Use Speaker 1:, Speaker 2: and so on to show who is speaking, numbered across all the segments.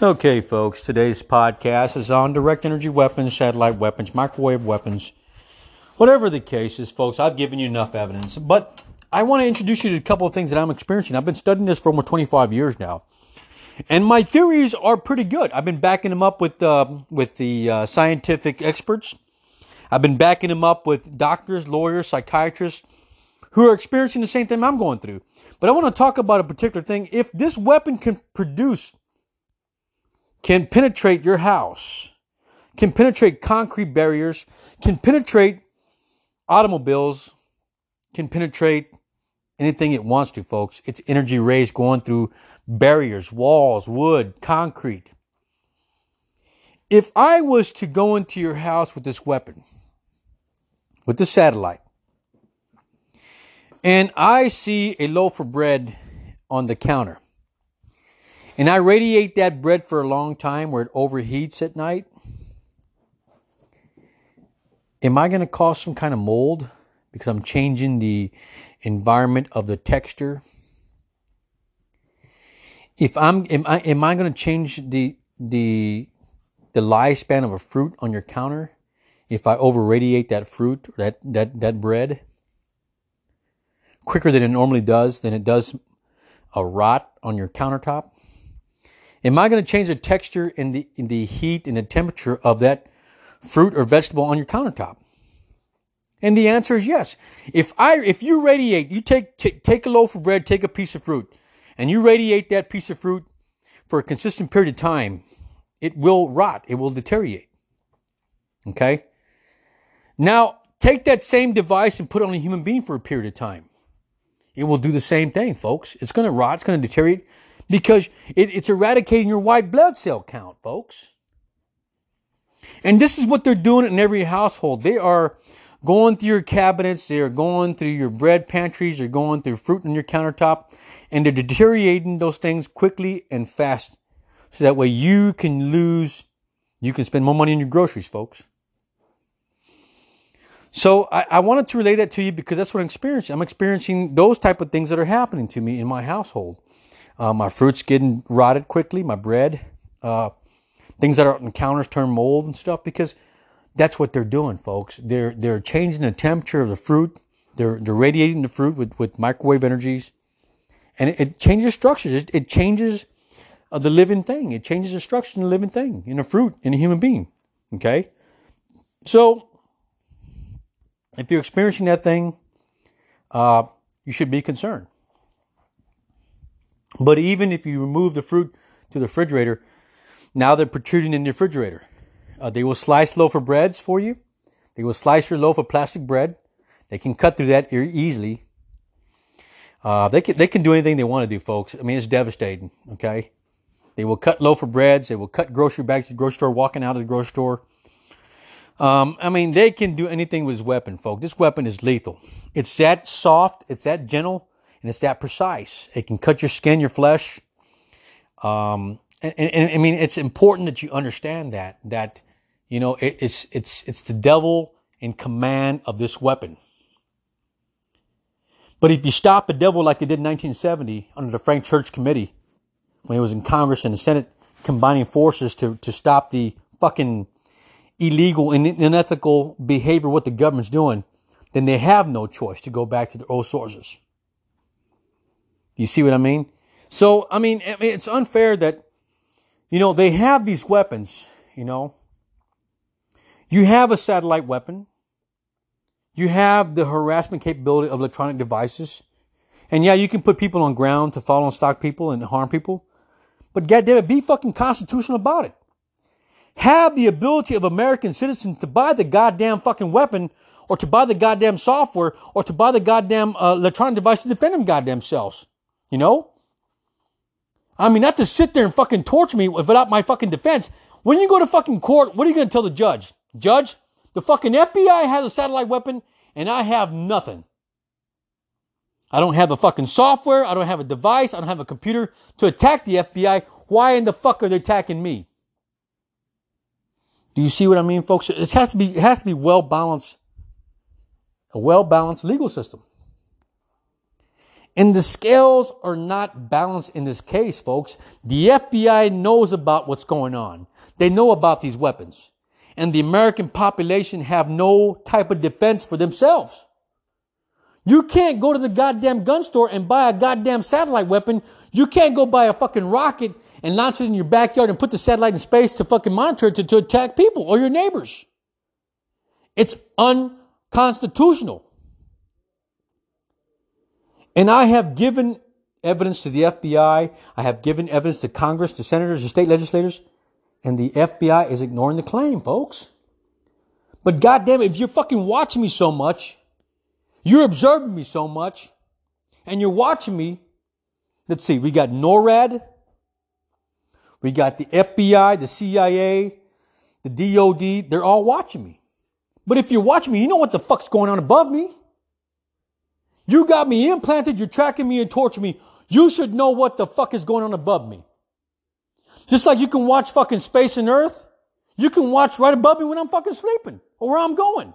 Speaker 1: Okay, folks, today's podcast is on direct energy weapons, satellite weapons, microwave weapons. Whatever the case is, folks, I've given you enough evidence. But I want to introduce you to a couple of things that I'm experiencing. I've been studying this for almost 25 years now. And my theories are pretty good. I've been backing them up with, uh, with the uh, scientific experts. I've been backing them up with doctors, lawyers, psychiatrists who are experiencing the same thing I'm going through. But I want to talk about a particular thing. If this weapon can produce can penetrate your house, can penetrate concrete barriers, can penetrate automobiles, can penetrate anything it wants to, folks. It's energy rays going through barriers, walls, wood, concrete. If I was to go into your house with this weapon, with the satellite, and I see a loaf of bread on the counter, and I radiate that bread for a long time where it overheats at night, am I going to cause some kind of mold because I'm changing the environment of the texture? If I'm am I am I going to change the the the lifespan of a fruit on your counter if I over radiate that fruit that that that bread quicker than it normally does than it does a rot on your countertop? Am I going to change the texture and the, and the heat and the temperature of that fruit or vegetable on your countertop? And the answer is yes. If I, if you radiate, you take, t- take a loaf of bread, take a piece of fruit, and you radiate that piece of fruit for a consistent period of time, it will rot. It will deteriorate. Okay. Now take that same device and put it on a human being for a period of time. It will do the same thing, folks. It's going to rot. It's going to deteriorate because it, it's eradicating your white blood cell count, folks. And this is what they're doing in every household. They are going through your cabinets, they are going through your bread pantries, they're going through fruit on your countertop, and they're deteriorating those things quickly and fast. So that way you can lose, you can spend more money on your groceries, folks. So I, I, wanted to relay that to you because that's what I'm experiencing. I'm experiencing those type of things that are happening to me in my household. Uh, my fruit's getting rotted quickly. My bread, uh, things that are on counters turn mold and stuff because that's what they're doing, folks. They're they're changing the temperature of the fruit. They're they're radiating the fruit with, with microwave energies, and it, it changes structures. It, it changes uh, the living thing. It changes the structure in the living thing in a fruit in a human being. Okay, so if you're experiencing that thing, uh, you should be concerned. But even if you remove the fruit to the refrigerator, now they're protruding in the refrigerator. Uh, they will slice loaf of breads for you. They will slice your loaf of plastic bread. They can cut through that very easily. Uh, they can they can do anything they want to do, folks. I mean, it's devastating. Okay, they will cut loaf of breads. They will cut grocery bags at the grocery store. Walking out of the grocery store. Um, I mean, they can do anything with this weapon, folks. This weapon is lethal. It's that soft. It's that gentle and it's that precise. It can cut your skin, your flesh. Um, and, and, and I mean, it's important that you understand that that you know it, it's it's it's the devil in command of this weapon. But if you stop the devil like they did in 1970 under the Frank Church Committee, when he was in Congress and the Senate combining forces to, to stop the fucking illegal and unethical behavior what the government's doing, then they have no choice to go back to their old sources. You see what I mean? So, I mean, it's unfair that, you know, they have these weapons, you know. You have a satellite weapon. You have the harassment capability of electronic devices. And yeah, you can put people on ground to follow and stalk people and harm people. But goddamn it, be fucking constitutional about it. Have the ability of American citizens to buy the goddamn fucking weapon or to buy the goddamn software or to buy the goddamn uh, electronic device to defend them goddamn selves. You know? I mean, not to sit there and fucking torture me without my fucking defense. When you go to fucking court, what are you going to tell the judge? Judge, the fucking FBI has a satellite weapon and I have nothing. I don't have the fucking software. I don't have a device. I don't have a computer to attack the FBI. Why in the fuck are they attacking me? Do you see what I mean, folks? It has to be, it has to be well balanced, a well balanced legal system. And the scales are not balanced in this case, folks. The FBI knows about what's going on. They know about these weapons. And the American population have no type of defense for themselves. You can't go to the goddamn gun store and buy a goddamn satellite weapon. You can't go buy a fucking rocket and launch it in your backyard and put the satellite in space to fucking monitor it to, to attack people or your neighbors. It's unconstitutional. And I have given evidence to the FBI. I have given evidence to Congress, to senators, to state legislators. And the FBI is ignoring the claim, folks. But goddamn it, if you're fucking watching me so much, you're observing me so much, and you're watching me. Let's see, we got NORAD, we got the FBI, the CIA, the DOD, they're all watching me. But if you're watching me, you know what the fuck's going on above me. You got me implanted, you're tracking me and torturing me. You should know what the fuck is going on above me. Just like you can watch fucking space and earth, you can watch right above me when I'm fucking sleeping or where I'm going.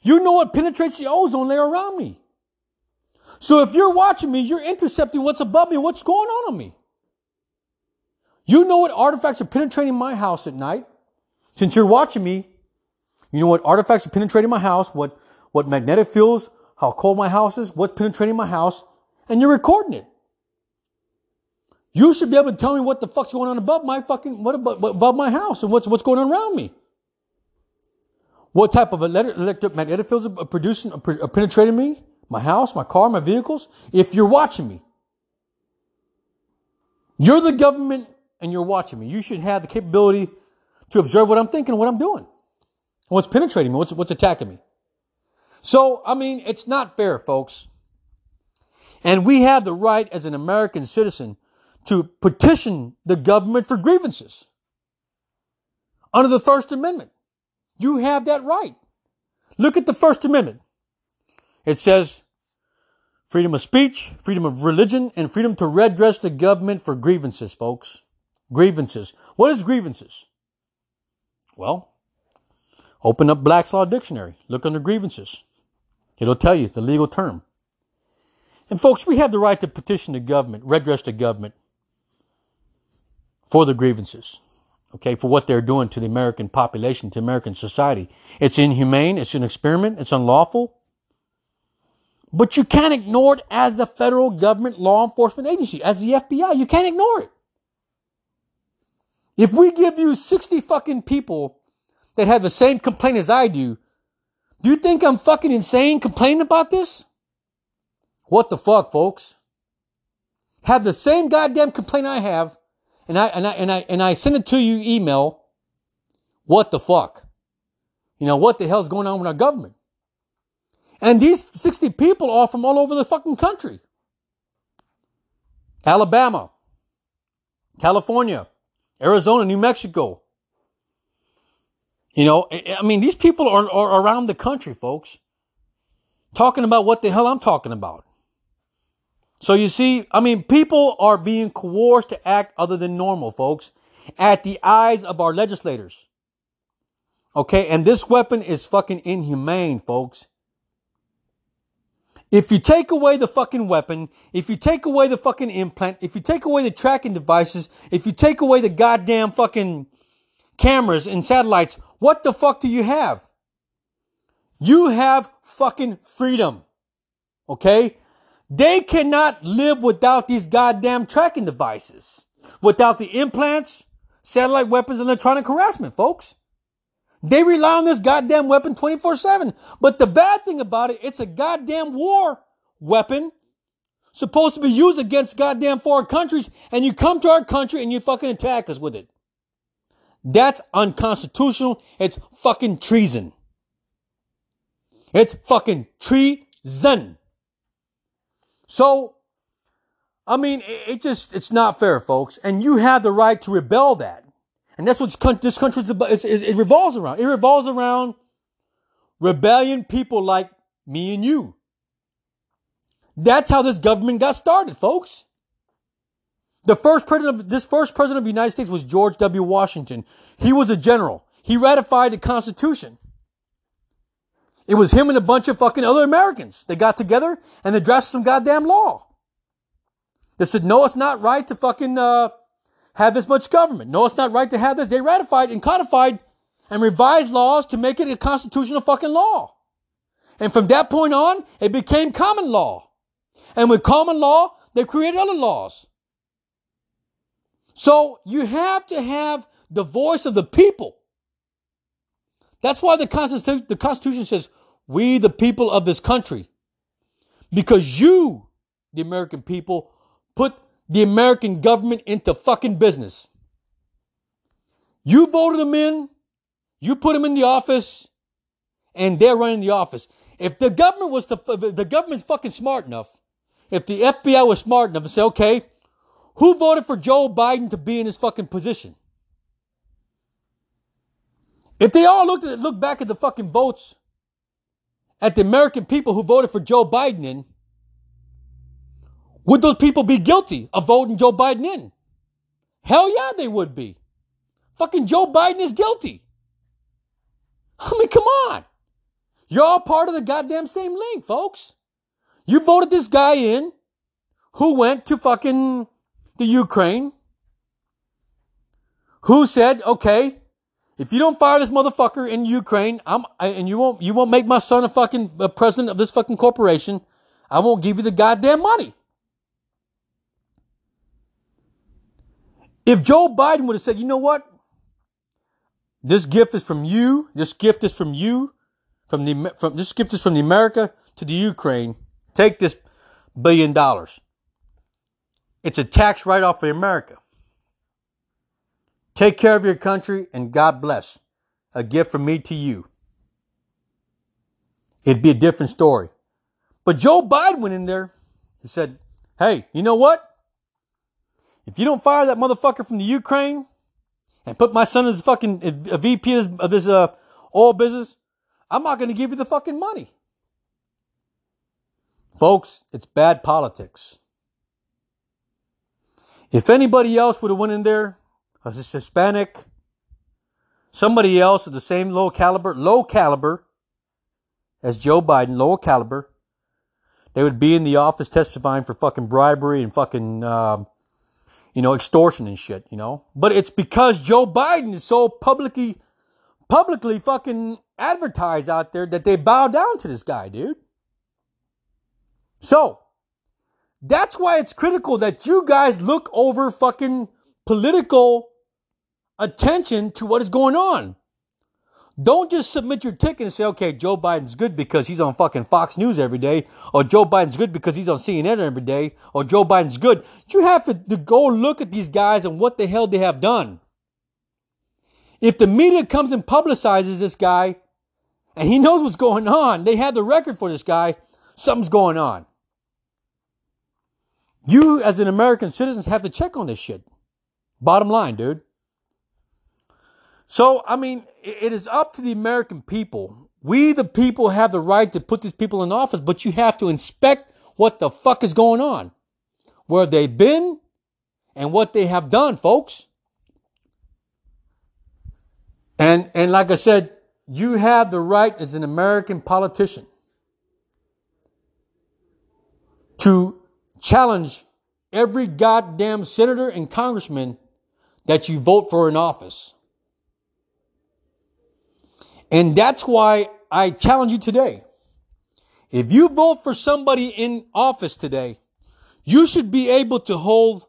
Speaker 1: You know what penetrates the ozone layer around me. So if you're watching me, you're intercepting what's above me, what's going on on me. You know what artifacts are penetrating my house at night. Since you're watching me, you know what artifacts are penetrating my house, what, what magnetic fields, how cold my house is, what's penetrating my house, and you're recording it. You should be able to tell me what the fuck's going on above my fucking, what above, above my house and what's, what's going on around me. What type of electromagnetic fields are producing, are penetrating me, my house, my car, my vehicles? If you're watching me, you're the government and you're watching me. You should have the capability to observe what I'm thinking, what I'm doing, what's penetrating me, what's, what's attacking me. So, I mean, it's not fair, folks. And we have the right as an American citizen to petition the government for grievances under the First Amendment. You have that right. Look at the First Amendment. It says freedom of speech, freedom of religion, and freedom to redress the government for grievances, folks. Grievances. What is grievances? Well, open up Black's Law Dictionary. Look under grievances. It'll tell you the legal term. And folks, we have the right to petition the government, redress the government for the grievances okay, for what they're doing to the American population, to American society. It's inhumane, it's an experiment, it's unlawful. But you can't ignore it as a federal government law enforcement agency, as the FBI. You can't ignore it. If we give you 60 fucking people that have the same complaint as I do, do you think I'm fucking insane complaining about this? What the fuck, folks? Have the same goddamn complaint I have, and I and I and I and I send it to you email. What the fuck? You know what the hell's going on with our government? And these 60 people are from all over the fucking country. Alabama, California, Arizona, New Mexico. You know, I mean, these people are, are around the country, folks, talking about what the hell I'm talking about. So you see, I mean, people are being coerced to act other than normal, folks, at the eyes of our legislators. Okay, and this weapon is fucking inhumane, folks. If you take away the fucking weapon, if you take away the fucking implant, if you take away the tracking devices, if you take away the goddamn fucking cameras and satellites, what the fuck do you have? You have fucking freedom. Okay? They cannot live without these goddamn tracking devices, without the implants, satellite weapons, electronic harassment, folks. They rely on this goddamn weapon 24 7. But the bad thing about it, it's a goddamn war weapon supposed to be used against goddamn foreign countries, and you come to our country and you fucking attack us with it. That's unconstitutional. It's fucking treason. It's fucking treason. So, I mean, it, it just, it's not fair, folks. And you have the right to rebel that. And that's what this country it revolves around. It revolves around rebellion people like me and you. That's how this government got started, folks. The first president of this first president of the United States was George W. Washington. He was a general. He ratified the Constitution. It was him and a bunch of fucking other Americans. They got together and they drafted some goddamn law. They said, no, it's not right to fucking uh, have this much government. No, it's not right to have this. They ratified and codified and revised laws to make it a constitutional fucking law. And from that point on, it became common law. And with common law, they created other laws. So you have to have the voice of the people. That's why the Constitution, the Constitution says, we the people of this country. Because you, the American people, put the American government into fucking business. You voted them in, you put them in the office, and they're running the office. If the government was the, the government's fucking smart enough, if the FBI was smart enough to say, okay, who voted for Joe Biden to be in his fucking position? If they all looked at look back at the fucking votes at the American people who voted for Joe Biden in, would those people be guilty of voting Joe Biden in? Hell yeah, they would be. Fucking Joe Biden is guilty. I mean, come on. You're all part of the goddamn same link, folks. You voted this guy in who went to fucking the Ukraine, who said, okay, if you don't fire this motherfucker in Ukraine, I'm I, and you won't you won't make my son a fucking a president of this fucking corporation, I won't give you the goddamn money. If Joe Biden would have said, you know what? This gift is from you. This gift is from you. From the from this gift is from the America to the Ukraine. Take this billion dollars. It's a tax write off for America. Take care of your country and God bless. A gift from me to you. It'd be a different story. But Joe Biden went in there. He said, Hey, you know what? If you don't fire that motherfucker from the Ukraine and put my son as fucking a VP of this uh, oil business, I'm not going to give you the fucking money. Folks, it's bad politics. If anybody else would have went in there a Hispanic, somebody else of the same low caliber, low caliber as Joe Biden, low caliber, they would be in the office testifying for fucking bribery and fucking, um, you know, extortion and shit, you know. But it's because Joe Biden is so publicly, publicly fucking advertised out there that they bow down to this guy, dude. So, that's why it's critical that you guys look over fucking political attention to what is going on. Don't just submit your ticket and say, okay, Joe Biden's good because he's on fucking Fox News every day, or Joe Biden's good because he's on CNN every day, or Joe Biden's good. You have to, to go look at these guys and what the hell they have done. If the media comes and publicizes this guy and he knows what's going on, they have the record for this guy, something's going on. You, as an American citizen, have to check on this shit. Bottom line, dude. So, I mean, it is up to the American people. We, the people, have the right to put these people in office, but you have to inspect what the fuck is going on, where they've been, and what they have done, folks. And, and like I said, you have the right as an American politician to challenge every goddamn senator and congressman that you vote for in office. And that's why I challenge you today. If you vote for somebody in office today, you should be able to hold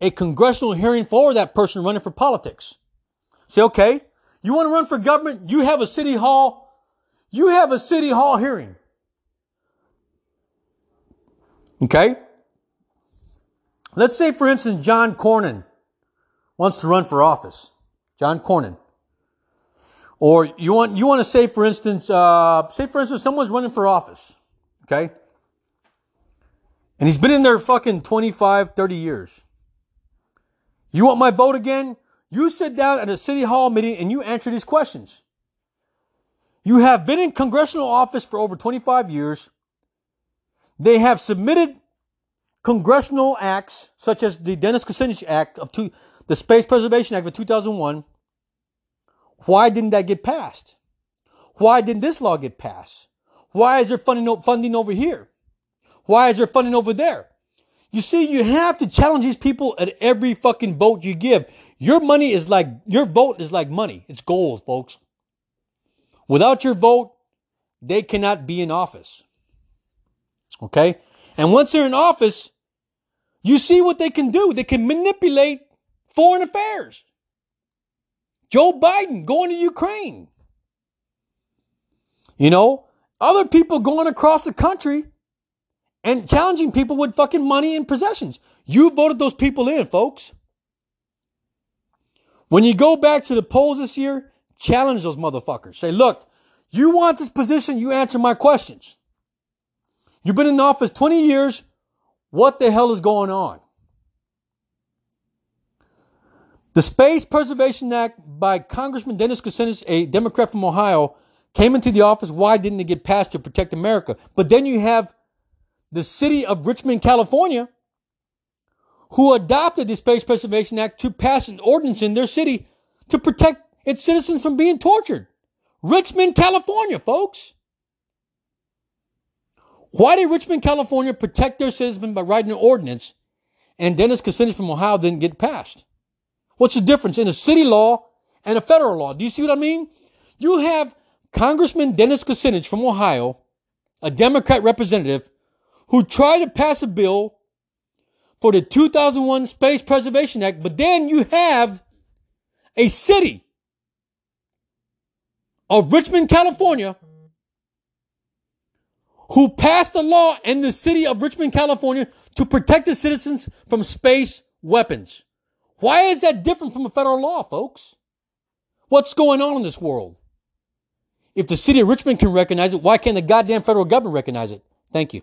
Speaker 1: a congressional hearing for that person running for politics. Say, okay, you want to run for government? You have a city hall. You have a city hall hearing. Okay? Let's say, for instance, John Cornyn wants to run for office. John Cornyn. Or you want, you want to say, for instance, uh, say, for instance, someone's running for office. Okay? And he's been in there fucking 25, 30 years. You want my vote again? You sit down at a city hall meeting and you answer these questions. You have been in congressional office for over 25 years. They have submitted congressional acts such as the Dennis Kucinich Act of two, the Space Preservation Act of 2001 why didn't that get passed? Why didn't this law get passed? Why is there funding, funding over here? Why is there funding over there? You see, you have to challenge these people at every fucking vote you give. Your money is like, your vote is like money. It's gold, folks. Without your vote, they cannot be in office. Okay? And once they're in office, you see what they can do. They can manipulate foreign affairs. Joe Biden going to Ukraine. You know, other people going across the country and challenging people with fucking money and possessions. You voted those people in, folks. When you go back to the polls this year, challenge those motherfuckers. Say, look, you want this position, you answer my questions. You've been in office 20 years. What the hell is going on? The Space Preservation Act by Congressman Dennis Kucinich, a Democrat from Ohio, came into the office. Why didn't it get passed to protect America? But then you have the city of Richmond, California, who adopted the Space Preservation Act to pass an ordinance in their city to protect its citizens from being tortured. Richmond, California, folks. Why did Richmond, California protect their citizens by writing an ordinance and Dennis Kucinich from Ohio didn't get passed? What's the difference in a city law and a federal law? Do you see what I mean? You have Congressman Dennis Kucinich from Ohio, a Democrat representative, who tried to pass a bill for the 2001 Space Preservation Act, but then you have a city of Richmond, California, who passed a law in the city of Richmond, California to protect the citizens from space weapons. Why is that different from a federal law, folks? What's going on in this world? If the city of Richmond can recognize it, why can't the goddamn federal government recognize it? Thank you.